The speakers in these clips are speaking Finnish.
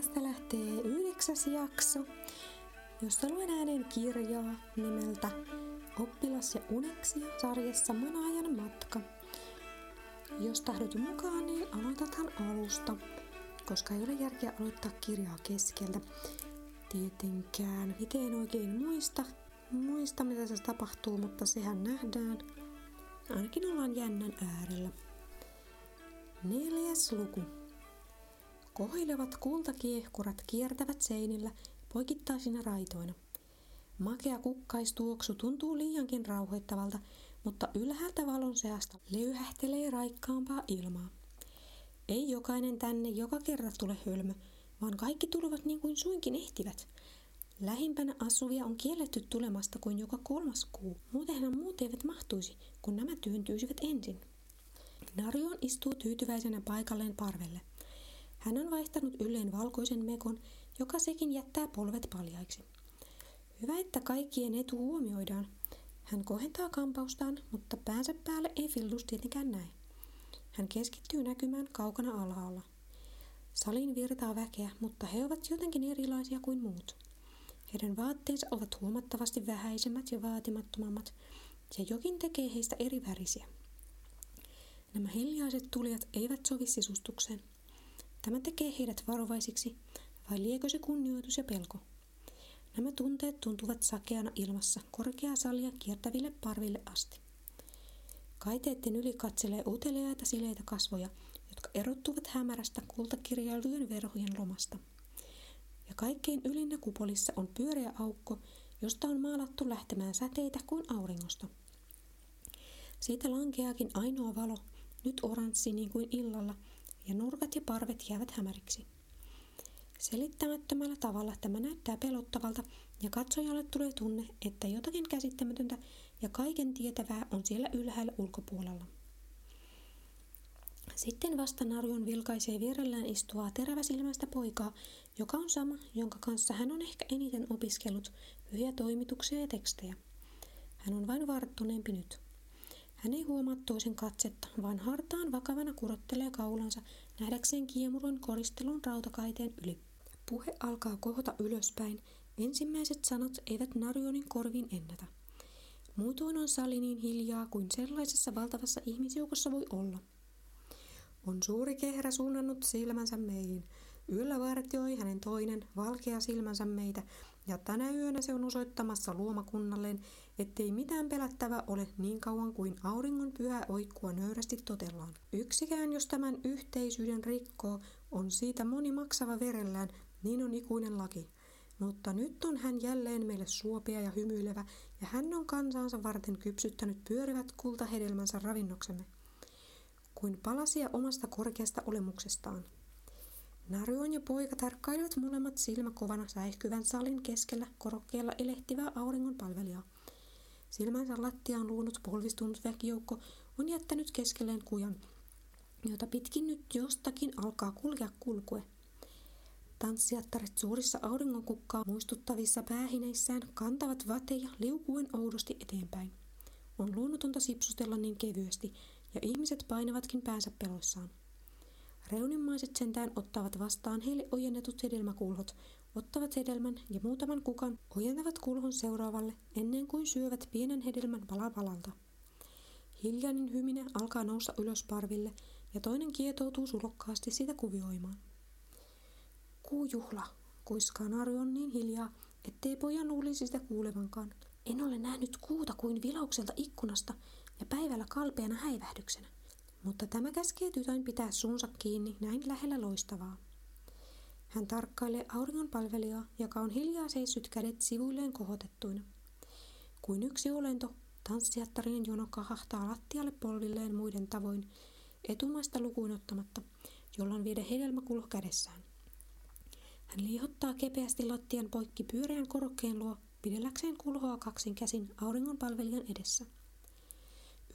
Tästä lähtee yhdeksäs jakso, josta luen ääneen kirjaa nimeltä Oppilas ja uneksia sarjassa Manaajan matka. Jos tahdot mukaan, niin aloitathan alusta, koska ei ole järkeä aloittaa kirjaa keskeltä. Tietenkään, itse en oikein muista, muista mitä se tapahtuu, mutta sehän nähdään. Ainakin ollaan jännän äärellä. Neljäs luku. Kohilevat kultakiehkurat kiertävät seinillä poikittaisina raitoina. Makea kukkaistuoksu tuntuu liiankin rauhoittavalta, mutta ylhäältä valon seasta löyhähtelee raikkaampaa ilmaa. Ei jokainen tänne joka kerta tule hölmö, vaan kaikki tulevat niin kuin suinkin ehtivät. Lähimpänä asuvia on kielletty tulemasta kuin joka kolmas kuu. Muutenhan muut eivät mahtuisi, kun nämä työntyisivät ensin. Narion istuu tyytyväisenä paikalleen parvelle. Hän on vaihtanut ylleen valkoisen mekon, joka sekin jättää polvet paljaiksi. Hyvä, että kaikkien etu huomioidaan. Hän kohentaa kampaustaan, mutta päänsä päälle ei Fillus tietenkään näe. Hän keskittyy näkymään kaukana alhaalla. Salin virtaa väkeä, mutta he ovat jotenkin erilaisia kuin muut. Heidän vaatteensa ovat huomattavasti vähäisemmät ja vaatimattomammat, ja jokin tekee heistä eri värisiä. Nämä hiljaiset tulijat eivät sovi sisustukseen. Tämä tekee heidät varovaisiksi, vai liekö se kunnioitus ja pelko? Nämä tunteet tuntuvat sakeana ilmassa korkeaa salia kiertäville parville asti. Kaiteiden yli katselee uteliaita sileitä kasvoja, jotka erottuvat hämärästä kultakirjailujen verhojen lomasta. Ja kaikkein ylinnä kupolissa on pyöreä aukko, josta on maalattu lähtemään säteitä kuin auringosta. Siitä lankeakin ainoa valo, nyt oranssi niin kuin illalla, ja nurkat ja parvet jäävät hämäriksi. Selittämättömällä tavalla tämä näyttää pelottavalta ja katsojalle tulee tunne, että jotakin käsittämätöntä ja kaiken tietävää on siellä ylhäällä ulkopuolella. Sitten vasta Narjon vilkaisee vierellään istuvaa teräväsilmäistä poikaa, joka on sama, jonka kanssa hän on ehkä eniten opiskellut hyviä toimituksia ja tekstejä. Hän on vain varttuneempi nyt. Hän ei huomaa toisen katsetta, vaan hartaan vakavana kurottelee kaulansa nähdäkseen kiemuron koristelun rautakaiteen yli. Puhe alkaa kohota ylöspäin. Ensimmäiset sanat eivät Narionin korviin ennätä. Muutoin on sali niin hiljaa kuin sellaisessa valtavassa ihmisjoukossa voi olla. On suuri kehrä suunnannut silmänsä meihin. Yllä vartioi hänen toinen valkea silmänsä meitä, ja tänä yönä se on osoittamassa luomakunnalleen, ettei mitään pelättävä ole niin kauan kuin auringon pyhä oikkua nöyrästi totellaan. Yksikään, jos tämän yhteisyyden rikkoo, on siitä moni maksava verellään, niin on ikuinen laki. Mutta nyt on hän jälleen meille suopea ja hymyilevä, ja hän on kansansa varten kypsyttänyt pyörivät kultahedelmänsä ravinnoksemme, kuin palasia omasta korkeasta olemuksestaan. Narjon ja poika tarkkailivat molemmat silmäkovana säihkyvän salin keskellä korokkeella elehtivää auringon palvelijaa. Silmänsä lattiaan luunut polvistunut väkijoukko on jättänyt keskelleen kujan, jota pitkin nyt jostakin alkaa kulkea kulkue. Tanssijattaret suurissa auringonkukkaa muistuttavissa päähineissään kantavat vateja liukuen oudosti eteenpäin. On luonnotonta sipsustella niin kevyesti, ja ihmiset painavatkin päänsä peloissaan. Reunimmaiset sentään ottavat vastaan heille ojennetut hedelmäkulhot, ottavat hedelmän ja muutaman kukan ojentavat kulhon seuraavalle ennen kuin syövät pienen hedelmän pala palalta. Hiljainen hyminä alkaa nousta ylös parville ja toinen kietoutuu sulokkaasti sitä kuvioimaan. Kuujuhla, kuiskaa Narjon niin hiljaa, ettei pojan luulisi sitä kuulevankaan. En ole nähnyt kuuta kuin vilaukselta ikkunasta ja päivällä kalpeana häivähdyksenä. Mutta tämä käskee tytön pitää suunsa kiinni näin lähellä loistavaa. Hän tarkkailee auringon palvelijaa, joka on hiljaa seissyt kädet sivuilleen kohotettuina. Kuin yksi olento, tanssijattarien jono kahahtaa lattialle polvilleen muiden tavoin, etumaista lukuun ottamatta, jolla on viiden hedelmäkulho kädessään. Hän liihottaa kepeästi lattian poikki pyöreän korokkeen luo, pidelläkseen kulhoa kaksin käsin auringon palvelijan edessä.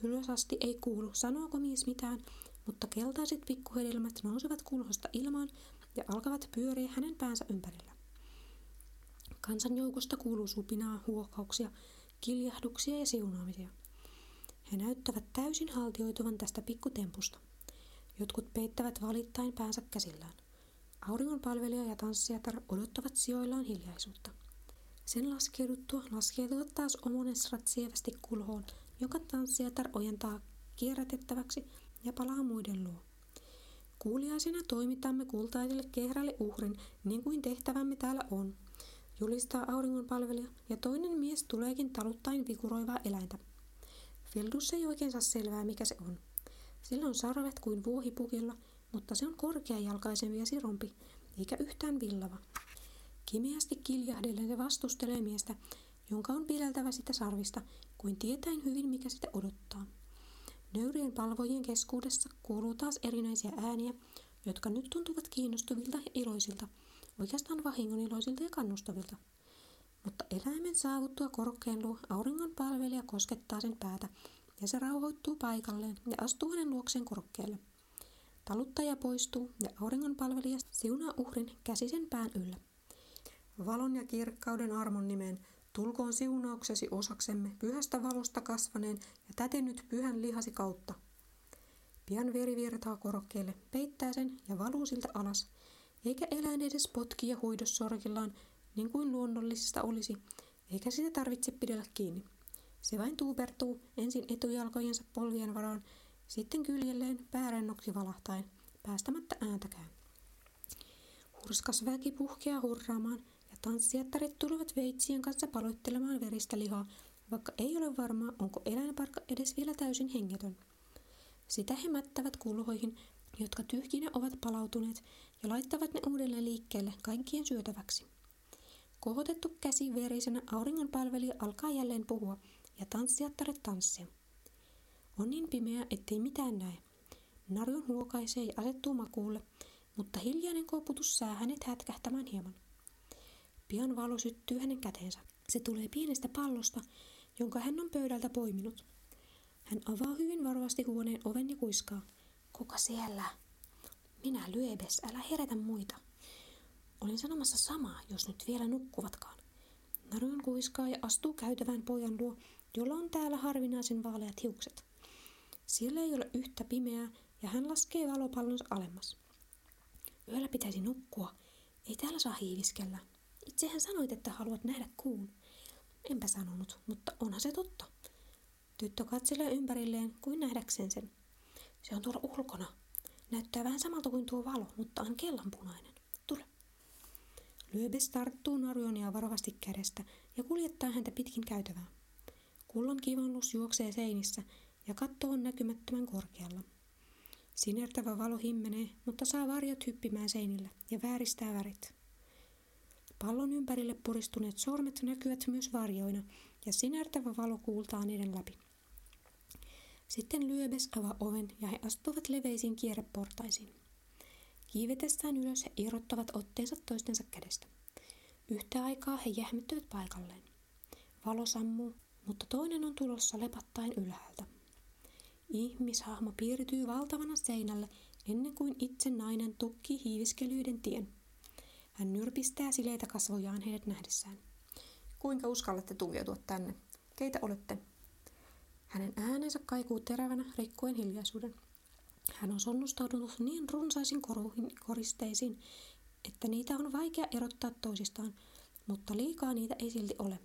Ylös asti ei kuulu, sanooko mies mitään, mutta keltaiset pikkuhedelmät nousevat kulhosta ilmaan ja alkavat pyöriä hänen päänsä ympärillä. Kansanjoukosta kuuluu supinaa, huokauksia, kiljahduksia ja siunaamisia. He näyttävät täysin haltioituvan tästä pikkutempusta. Jotkut peittävät valittain päänsä käsillään. Auringonpalvelija ja tanssijatar odottavat sijoillaan hiljaisuutta. Sen laskeuduttua laskeutuvat taas omonesrat sievästi kulhoon, joka tanssijatar ojentaa kierrätettäväksi ja palaa muiden luo. Kuuliaisena toimitamme kultaiselle kehrälle uhrin, niin kuin tehtävämme täällä on, julistaa auringonpalvelija, ja toinen mies tuleekin taluttain vikuroivaa eläintä. Fildus ei oikein saa selvää, mikä se on. Sillä on sarvet kuin vuohipukilla, mutta se on korkeajalkaisempi ja sirompi, eikä yhtään villava. Kimeästi kiljahdellen se vastustelee miestä, jonka on pideltävä sitä sarvista, kuin tietäen hyvin, mikä sitä odottaa. Nöyrien palvojien keskuudessa kuuluu taas erinäisiä ääniä, jotka nyt tuntuvat kiinnostuvilta ja iloisilta, oikeastaan vahingoniloisilta ja kannustavilta. Mutta eläimen saavuttua korkean luo auringon palvelija koskettaa sen päätä, ja se rauhoittuu paikalleen ja astuu hänen luokseen korkealle. Taluttaja poistuu ja auringon palvelija siunaa uhrin käsisen pään yllä. Valon ja kirkkauden armon nimeen tulkoon siunauksesi osaksemme pyhästä valosta kasvaneen ja tätennyt pyhän lihasi kautta. Pian veri virtaa korokkeelle, peittää sen ja valuu siltä alas, eikä eläin edes potki ja huidos sorkillaan, niin kuin luonnollisesta olisi, eikä sitä tarvitse pidellä kiinni. Se vain tuupertuu ensin etujalkojensa polvien varaan, sitten kyljelleen päärennoksi valahtaen, päästämättä ääntäkään. Hurskas väki puhkeaa hurraamaan, tanssijattarit tulevat veitsien kanssa paloittelemaan veristä lihaa, vaikka ei ole varmaa, onko eläinparkka edes vielä täysin hengetön. Sitä he mättävät kulhoihin, jotka tyhjinä ovat palautuneet, ja laittavat ne uudelleen liikkeelle kaikkien syötäväksi. Kohotettu käsi verisenä auringonpalvelija alkaa jälleen puhua, ja tanssijattaret tanssia. On niin pimeä, ettei mitään näe. Narjon huokaisee ja asettuu makuulle, mutta hiljainen koputus saa hänet hätkähtämään hieman. Pian valo syttyy hänen käteensä. Se tulee pienestä pallosta, jonka hän on pöydältä poiminut. Hän avaa hyvin varovasti huoneen oven ja kuiskaa. Kuka siellä? Minä lyöbes, älä herätä muita. Olin sanomassa samaa, jos nyt vielä nukkuvatkaan. Narun kuiskaa ja astuu käytävään pojan luo, jolla on täällä harvinaisen vaaleat hiukset. Siellä ei ole yhtä pimeää ja hän laskee valopallonsa alemmas. Yöllä pitäisi nukkua. Ei täällä saa hiiviskellä. Itsehän sanoit, että haluat nähdä kuun. Enpä sanonut, mutta onhan se totta. Tyttö katselee ympärilleen kuin nähdäkseen sen. Se on tuolla ulkona. Näyttää vähän samalta kuin tuo valo, mutta on kellanpunainen. Tule. Lyöbes tarttuu Narionia varovasti kädestä ja kuljettaa häntä pitkin käytävää. Kullan kivannus juoksee seinissä ja katto on näkymättömän korkealla. Sinertävä valo himmenee, mutta saa varjot hyppimään seinillä ja vääristää värit. Pallon ympärille puristuneet sormet näkyvät myös varjoina ja sinertävä valo kuultaa niiden läpi. Sitten lyöbes avaa oven ja he astuvat leveisiin kierreportaisiin. Kiivetessään ylös he irrottavat otteensa toistensa kädestä. Yhtä aikaa he jähmettyvät paikalleen. Valo sammuu, mutta toinen on tulossa lepattaen ylhäältä. Ihmishahmo piirtyy valtavana seinälle ennen kuin itse nainen tukkii hiiviskelyiden tien. Hän nyrpistää sileitä kasvojaan heidät nähdessään. Kuinka uskallatte tunkeutua tänne? Keitä olette? Hänen äänensä kaikuu terävänä rikkoen hiljaisuuden. Hän on sonnustautunut niin runsaisin koruihin koristeisiin, että niitä on vaikea erottaa toisistaan, mutta liikaa niitä ei silti ole.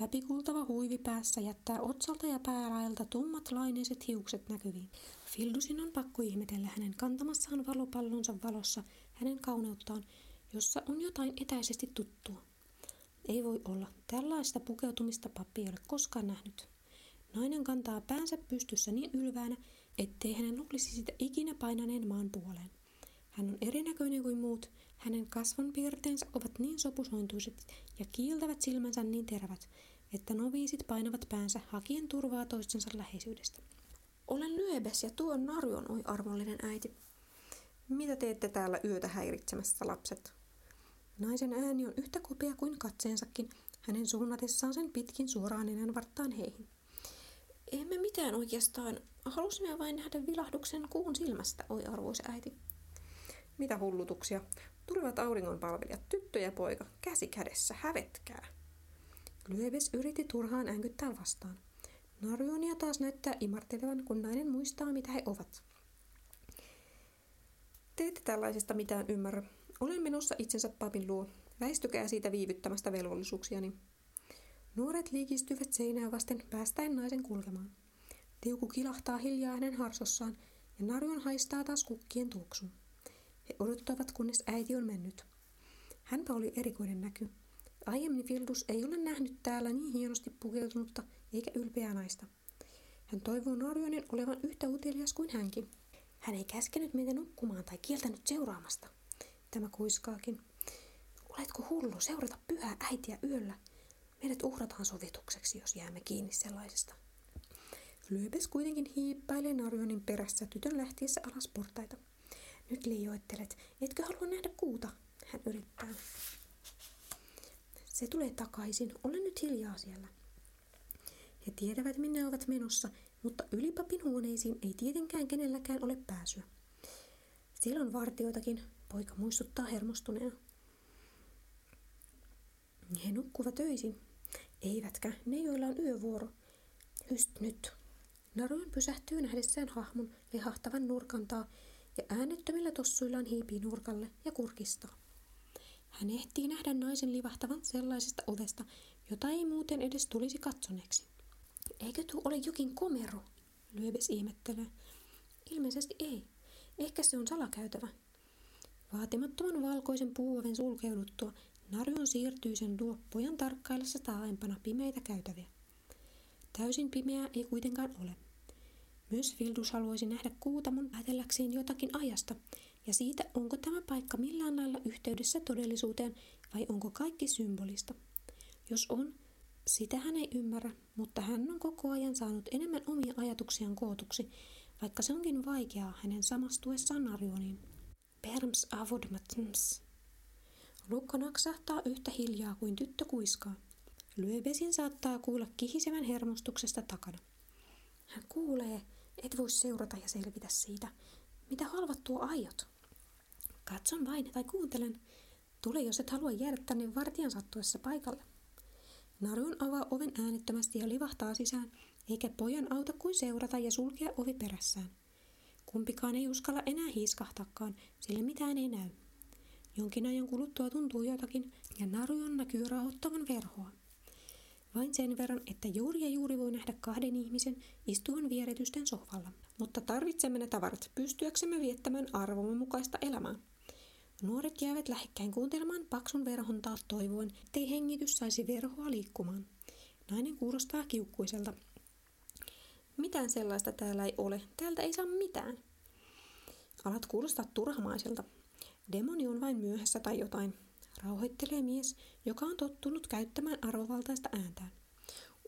Läpikultava huivi päässä jättää otsalta ja päälaelta tummat laineiset hiukset näkyviin. Fildusin on pakko ihmetellä hänen kantamassaan valopallonsa valossa hänen kauneuttaan, jossa on jotain etäisesti tuttua. Ei voi olla. Tällaista pukeutumista pappi ei ole koskaan nähnyt. Nainen kantaa päänsä pystyssä niin ylväänä, ettei hänen luulisi sitä ikinä painaneen maan puoleen. Hän on erinäköinen kuin muut, hänen kasvonpiirteensä ovat niin sopusointuiset ja kiiltävät silmänsä niin terävät, että noviisit painavat päänsä hakien turvaa toistensa läheisyydestä. Olen lyöbes ja tuon narjon, oi armollinen äiti. Mitä teette täällä yötä häiritsemässä, lapset? Naisen ääni on yhtä kopea kuin katseensakin, hänen suunnatessaan sen pitkin suoraan nenän varttaan heihin. Emme mitään oikeastaan. Halusimme vain nähdä vilahduksen kuun silmästä, oi arvoisa äiti. Mitä hullutuksia. Tulevat auringonpalvelijat, tyttö ja poika, käsi kädessä, hävetkää. Lyöves yritti turhaan änkyttää vastaan. Narjonia taas näyttää imartelevan, kun nainen muistaa, mitä he ovat. Te ette tällaisesta mitään ymmärrä. Olen menossa itsensä papin luo. Väistykää siitä viivyttämästä velvollisuuksiani. Nuoret liikistyvät seinää vasten päästäen naisen kulkemaan. Tiuku kilahtaa hiljaa hänen harsossaan ja Narjon haistaa taas kukkien tuoksun. He odottavat, kunnes äiti on mennyt. Hänpä oli erikoinen näky. Aiemmin Fildus ei ole nähnyt täällä niin hienosti pukeutunutta eikä ylpeää naista. Hän toivoo Narjonin olevan yhtä utelias kuin hänkin. Hän ei käskenyt meitä nukkumaan tai kieltänyt seuraamasta. Tämä kuiskaakin. Oletko hullu seurata pyhää äitiä yöllä? Meidät uhrataan sovitukseksi, jos jäämme kiinni sellaisesta. Lyöpes kuitenkin hiippailee Narjonin perässä tytön lähtiessä alas portaita. Nyt liioittelet. Etkö halua nähdä kuuta? Hän yrittää. Se tulee takaisin. Ole nyt hiljaa siellä. He tietävät, minne ovat menossa, mutta ylipapin huoneisiin ei tietenkään kenelläkään ole pääsyä. Siellä on vartioitakin, poika muistuttaa hermostuneena. He nukkuvat öisin. Eivätkä, ne joilla on yövuoro. Just nyt. Naruin pysähtyy nähdessään hahmon lehahtavan nurkantaa ja äänettömillä tossuillaan hiipii nurkalle ja kurkistaa. Hän ehtii nähdä naisen livahtavan sellaisesta ovesta, jota ei muuten edes tulisi katsoneeksi. Eikö tuo ole jokin komero? Lyöbes ihmettelee. Ilmeisesti ei. Ehkä se on salakäytävä. Vaatimattoman valkoisen puuoven sulkeuduttua Narjon siirtyy sen luo pojan tarkkaillessa taaempana pimeitä käytäviä. Täysin pimeää ei kuitenkaan ole. Myös Vildus haluaisi nähdä kuutamon päätelläkseen jotakin ajasta ja siitä, onko tämä paikka millään lailla yhteydessä todellisuuteen vai onko kaikki symbolista. Jos on, sitä hän ei ymmärrä, mutta hän on koko ajan saanut enemmän omia ajatuksiaan kootuksi, vaikka se onkin vaikeaa hänen samastuessaan Narjoniin. Perms avodmatms. Lukko naksahtaa yhtä hiljaa kuin tyttö kuiskaa. Lyövesin saattaa kuulla kihisevän hermostuksesta takana. Hän kuulee, et voi seurata ja selvitä siitä. Mitä halvattua aiot? Katson vain tai kuuntelen. Tule, jos et halua jäädä tänne vartijan sattuessa paikalle. Narun avaa oven äänettömästi ja livahtaa sisään, eikä pojan auta kuin seurata ja sulkea ovi perässään. Kumpikaan ei uskalla enää hiiskahtakaan, sillä mitään ei näy. Jonkin ajan kuluttua tuntuu jotakin, ja Narujon näkyy rauhoittavan verhoa. Vain sen verran, että juuri ja juuri voi nähdä kahden ihmisen istuvan vieretysten sohvalla. Mutta tarvitsemme ne tavarat pystyäksemme viettämään arvomme mukaista elämää. Nuoret jäävät lähekkäin kuuntelemaan paksun verhon taas toivoen, ettei hengitys saisi verhoa liikkumaan. Nainen kuulostaa kiukkuiselta. Mitään sellaista täällä ei ole. Täältä ei saa mitään. Alat kuulostaa turhamaiselta. Demoni on vain myöhässä tai jotain. Rauhoittelee mies, joka on tottunut käyttämään arvovaltaista ääntään.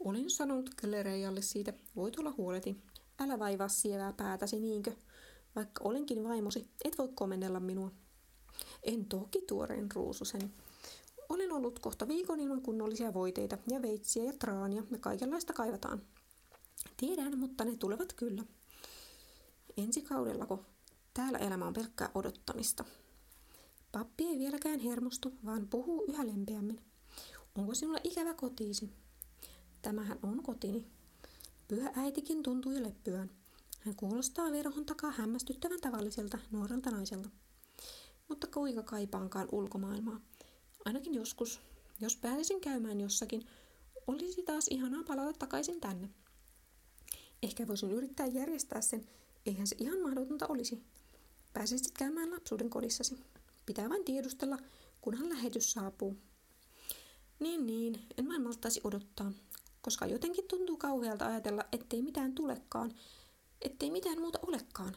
Olin sanonut Klereijalle siitä, voit olla huoleti. Älä vaivaa sievää päätäsi, niinkö? Vaikka olenkin vaimosi, et voi komennella minua. En toki tuoreen ruususeni. Olen ollut kohta viikon ilman kunnollisia voiteita ja veitsiä ja traania ja kaikenlaista kaivataan. Tiedän, mutta ne tulevat kyllä. Ensi kaudellako? Täällä elämä on pelkkää odottamista. Pappi ei vieläkään hermostu, vaan puhuu yhä lempeämmin. Onko sinulla ikävä kotiisi? Tämähän on kotini. Pyhä äitikin tuntui leppyään. Hän kuulostaa verhon takaa hämmästyttävän tavalliselta nuorelta naiselta. Mutta kuinka kaipaankaan ulkomaailmaa? Ainakin joskus, jos pääsisin käymään jossakin, olisi taas ihanaa palata takaisin tänne. Ehkä voisin yrittää järjestää sen, eihän se ihan mahdotonta olisi. Pääsisit käymään lapsuuden kodissasi. Pitää vain tiedustella, kunhan lähetys saapuu. Niin niin, en vain malttaisi odottaa, koska jotenkin tuntuu kauhealta ajatella, ettei mitään tulekaan, ettei mitään muuta olekaan.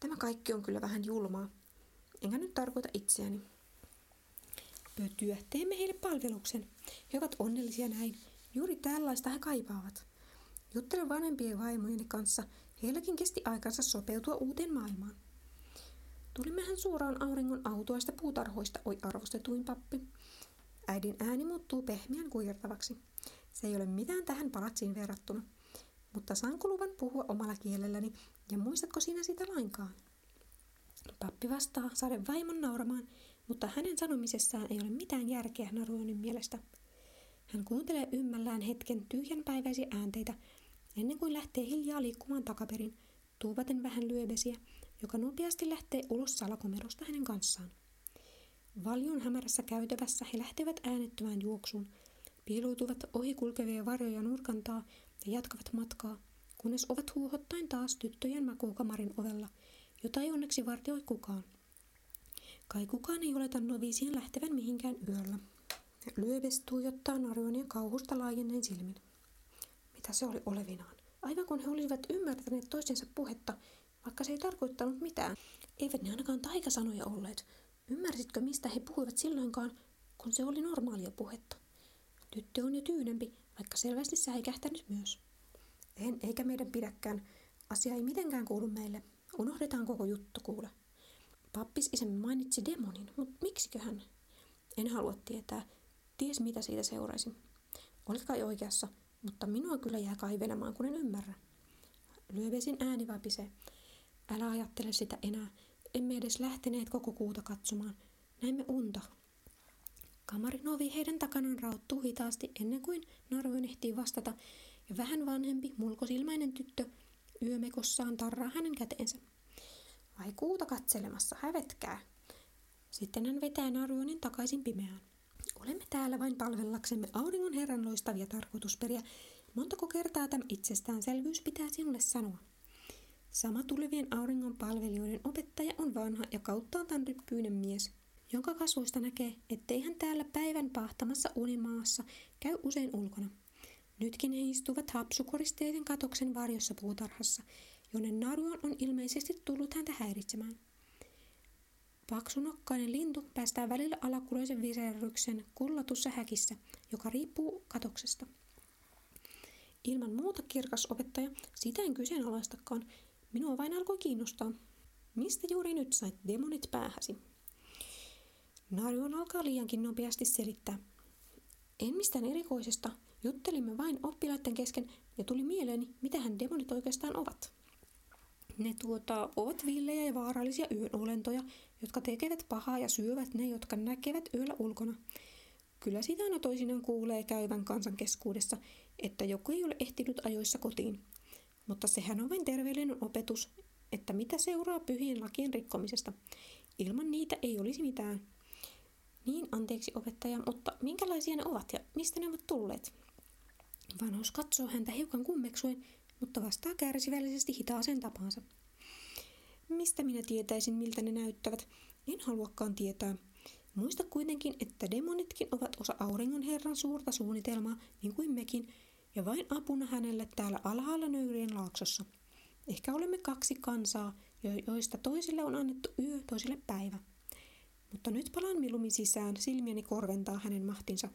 Tämä kaikki on kyllä vähän julmaa. Enkä nyt tarkoita itseäni. Pötyä, teemme heille palveluksen. He ovat onnellisia näin. Juuri tällaista he kaipaavat. Juttelen vanhempien vaimojeni kanssa. Heilläkin kesti aikansa sopeutua uuteen maailmaan. Tulimmehän suoraan auringon autuaista puutarhoista, oi arvostetuin pappi. Äidin ääni muuttuu pehmeän kuijertavaksi. Se ei ole mitään tähän palatsiin verrattuna. Mutta saanko luvan puhua omalla kielelläni ja muistatko sinä sitä lainkaan? Pappi vastaa saden vaimon nauramaan, mutta hänen sanomisessaan ei ole mitään järkeä Naruonin mielestä. Hän kuuntelee ymmällään hetken tyhjänpäiväisiä äänteitä, ennen kuin lähtee hiljaa liikkumaan takaperin, tuupaten vähän lyöbesiä, joka nopeasti lähtee ulos salakomerosta hänen kanssaan. Valjun hämärässä käytävässä he lähtevät äänettömään juoksuun, piiloutuvat ohi kulkevia varjoja nurkantaa ja jatkavat matkaa, kunnes ovat huuhottain taas tyttöjen makuukamarin ovella, jota ei onneksi vartioi kukaan. Kai kukaan ei oleta noviisien lähtevän mihinkään yöllä. Lyöves tuijottaa Narjonia kauhusta laajenneen silmin. Mitä se oli olevinaan? Aivan kun he olivat ymmärtäneet toistensa puhetta, vaikka se ei tarkoittanut mitään. Eivät ne ainakaan taikasanoja olleet. Ymmärsitkö, mistä he puhuivat silloinkaan, kun se oli normaalia puhetta? Tyttö on jo tyynempi, vaikka selvästi säikähtänyt myös. En, eikä meidän pidäkään. Asia ei mitenkään kuulu meille. Unohdetaan koko juttu kuule. Pappis isämme mainitsi demonin, mutta miksiköhän? En halua tietää. Ties mitä siitä seuraisi. Olet kai oikeassa, mutta minua kyllä jää kaivelemaan, kun en ymmärrä. Lyövesin ääni vapisee. Älä ajattele sitä enää. Emme edes lähteneet koko kuuta katsomaan. Näimme unta. Kamarin ovi heidän takanaan rauttuu hitaasti ennen kuin Narvoin ehtii vastata, ja vähän vanhempi, mulkosilmäinen tyttö yömekossaan tarraa hänen käteensä. Vai kuuta katselemassa, hävetkää. Sitten hän vetää Narvoinin takaisin pimeään. Olemme täällä vain palvellaksemme auringon herran loistavia tarkoitusperiä. Montako kertaa tämä itsestäänselvyys pitää sinulle sanoa? Sama tulevien auringon palvelijoiden opettaja on vanha ja kauttaaltaan ryppyinen mies, jonka kasvoista näkee, ettei hän täällä päivän pahtamassa unimaassa käy usein ulkona. Nytkin he istuvat hapsukoristeisen katoksen varjossa puutarhassa, jonne Naruon on ilmeisesti tullut häntä häiritsemään. Paksunokkainen lintu päästää välillä alakuloisen viserryksen kullatussa häkissä, joka riippuu katoksesta. Ilman muuta kirkas opettaja, sitä en kyseenalaistakaan. Minua vain alkoi kiinnostaa. Mistä juuri nyt sait demonit päähäsi? Narion alkaa liiankin nopeasti selittää. En mistään erikoisesta. Juttelimme vain oppilaiden kesken ja tuli mieleeni, mitä hän demonit oikeastaan ovat. Ne tuota, ovat villejä ja vaarallisia yön olentoja, jotka tekevät pahaa ja syövät ne, jotka näkevät yöllä ulkona. Kyllä sitä aina toisinaan kuulee käyvän kansan keskuudessa, että joku ei ole ehtinyt ajoissa kotiin. Mutta sehän on vain terveellinen opetus, että mitä seuraa pyhien lakien rikkomisesta. Ilman niitä ei olisi mitään. Niin, anteeksi opettaja, mutta minkälaisia ne ovat ja mistä ne ovat tulleet? Vanhus katsoo häntä hiukan kummeksuen, mutta vastaa kärsivällisesti hitaaseen tapaansa. Mistä minä tietäisin, miltä ne näyttävät? En haluakaan tietää. Muista kuitenkin, että demonitkin ovat osa auringon herran suurta suunnitelmaa, niin kuin mekin, ja vain apuna hänelle täällä alhaalla nöyrien laaksossa. Ehkä olemme kaksi kansaa, joista toisille on annettu yö, toisille päivä. Mutta nyt palaan mieluummin sisään, silmieni korventaa hänen mahtinsa.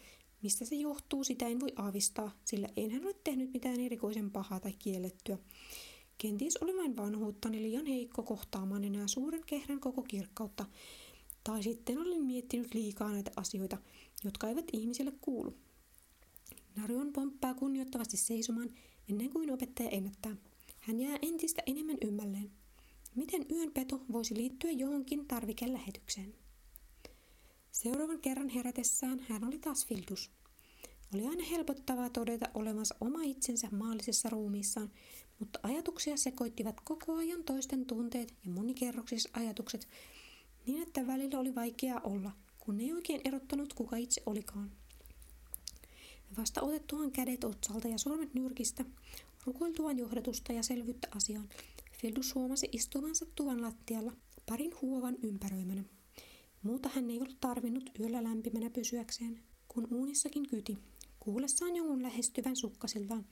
Mistä se johtuu, sitä en voi aavistaa, sillä en hän ole tehnyt mitään erikoisen pahaa tai kiellettyä. Kenties oli vain vanhuuttani liian heikko kohtaamaan enää suuren kehrän koko kirkkautta. Tai sitten olin miettinyt liikaa näitä asioita, jotka eivät ihmisille kuulu. Narion pomppaa kunnioittavasti seisomaan ennen kuin opettaja ennättää. Hän jää entistä enemmän ymmälleen. Miten yön peto voisi liittyä johonkin tarvikelähetykseen? Seuraavan kerran herätessään hän oli taas Fildus. Oli aina helpottavaa todeta olevansa oma itsensä maallisessa ruumiissaan, mutta ajatuksia sekoittivat koko ajan toisten tunteet ja monikerroksiset ajatukset, niin että välillä oli vaikeaa olla, kun ei oikein erottanut kuka itse olikaan. Vasta otettuaan kädet otsalta ja sormet nyrkistä, rukoiltuaan johdatusta ja selvyyttä asiaan, Fildus huomasi istuvansa tuvan lattialla parin huovan ympäröimänä. Muuta hän ei ollut tarvinnut yöllä lämpimänä pysyäkseen, kun uunissakin kyti, kuullessaan jonkun lähestyvän sukkasiltaan.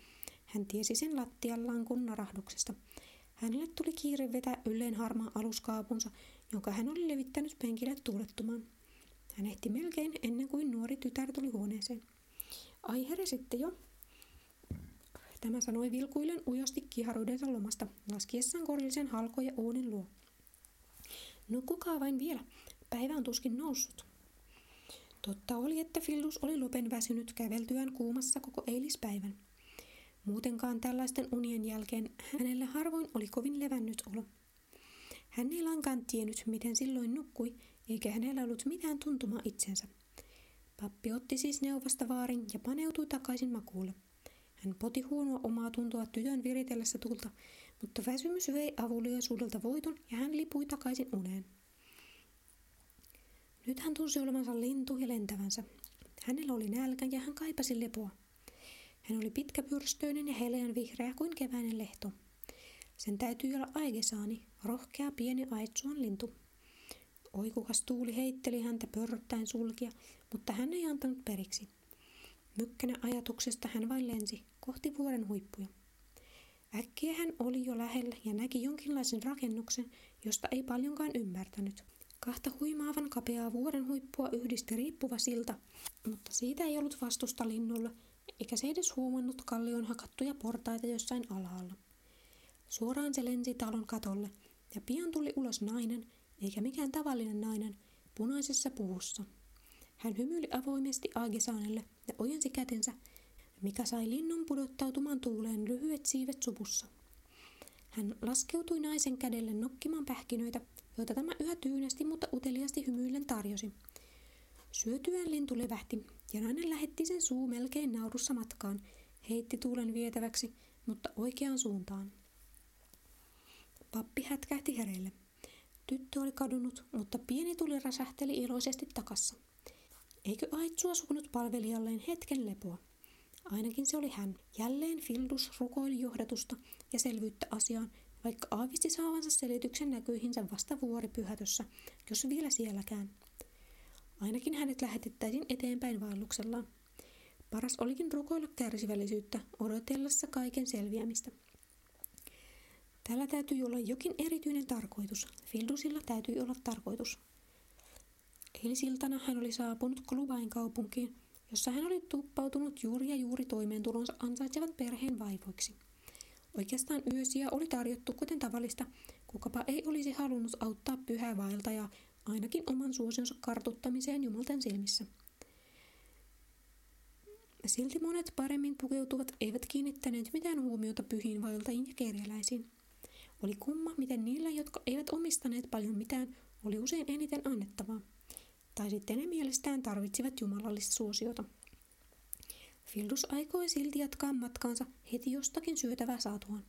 Hän tiesi sen lattiallaan kun narahduksesta. Hänelle tuli kiire vetää ylleen harmaa aluskaapunsa, jonka hän oli levittänyt penkille tuulettumaan. Hän ehti melkein ennen kuin nuori tytär tuli huoneeseen. Ai heresitte jo? Tämä sanoi vilkuillen ujosti kiharuudensa lomasta, laskiessaan korillisen halkoja uunin luo. No kuka vain vielä, päivä on tuskin noussut. Totta oli, että Fildus oli lopen väsynyt käveltyään kuumassa koko eilispäivän. Muutenkaan tällaisten unien jälkeen hänelle harvoin oli kovin levännyt olo. Hän ei lainkaan tiennyt, miten silloin nukkui, eikä hänellä ollut mitään tuntumaa itsensä. Pappi otti siis neuvasta vaarin ja paneutui takaisin makuulle. Hän poti huonoa omaa tuntoa tytön viritellessä tulta, mutta väsymys vei avuliaisuudelta voiton ja hän lipui takaisin uneen. Nyt hän tunsi olevansa lintu ja lentävänsä. Hänellä oli nälkä ja hän kaipasi lepoa. Hän oli pitkäpyrstöinen ja heleän vihreä kuin keväinen lehto. Sen täytyi olla aigesaani, rohkea pieni aitsuan lintu. Oikukas tuuli heitteli häntä pörröttäen sulkia, mutta hän ei antanut periksi. Mykkänä ajatuksesta hän vain lensi kohti vuoren huippuja. Äkkiä hän oli jo lähellä ja näki jonkinlaisen rakennuksen, josta ei paljonkaan ymmärtänyt. Kahta huimaavan kapeaa vuoren huippua yhdisti riippuva silta, mutta siitä ei ollut vastusta linnulla, eikä se edes huomannut kallion hakattuja portaita jossain alhaalla. Suoraan se lensi talon katolle, ja pian tuli ulos nainen, eikä mikään tavallinen nainen, punaisessa puvussa. Hän hymyili avoimesti Aagesaanelle ja ojensi kätensä, mikä sai linnun pudottautumaan tuuleen lyhyet siivet supussa. Hän laskeutui naisen kädelle nokkimaan pähkinöitä, joita tämä yhä tyynesti, mutta uteliasti hymyillen tarjosi. Syötyään lintu levähti, ja nainen lähetti sen suu melkein naurussa matkaan, heitti tuulen vietäväksi, mutta oikeaan suuntaan. Pappi hätkähti hereille. Tyttö oli kadonnut, mutta pieni tuli räsähteli iloisesti takassa. Eikö Aitsua suunut palvelijalleen hetken lepoa? Ainakin se oli hän. Jälleen Fildus rukoili johdatusta ja selvyyttä asiaan, vaikka aavisti saavansa selityksen näkyihinsä vasta vuoripyhätössä, jos vielä sielläkään. Ainakin hänet lähetettäisiin eteenpäin vaelluksellaan. Paras olikin rukoilla kärsivällisyyttä odotellessa kaiken selviämistä. Tällä täytyy olla jokin erityinen tarkoitus. Fildusilla täytyy olla tarkoitus. Eilisiltana hän oli saapunut Klubain kaupunkiin, jossa hän oli tuppautunut juuri ja juuri toimeentulonsa ansaitsevan perheen vaivoiksi. Oikeastaan yösiä oli tarjottu kuten tavallista, kukapa ei olisi halunnut auttaa pyhää vaeltajaa ainakin oman suosionsa kartuttamiseen jumalten silmissä. Silti monet paremmin pukeutuvat eivät kiinnittäneet mitään huomiota pyhiin vaeltajiin ja kerjäläisiin. Oli kumma, miten niillä, jotka eivät omistaneet paljon mitään, oli usein eniten annettavaa. Tai sitten ne mielestään tarvitsivat jumalallista suosiota. Fildus aikoi silti jatkaa matkaansa heti jostakin syötävää saatuaan.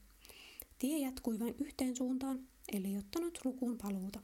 Tie jatkui vain yhteen suuntaan, eli ottanut lukuun paluuta.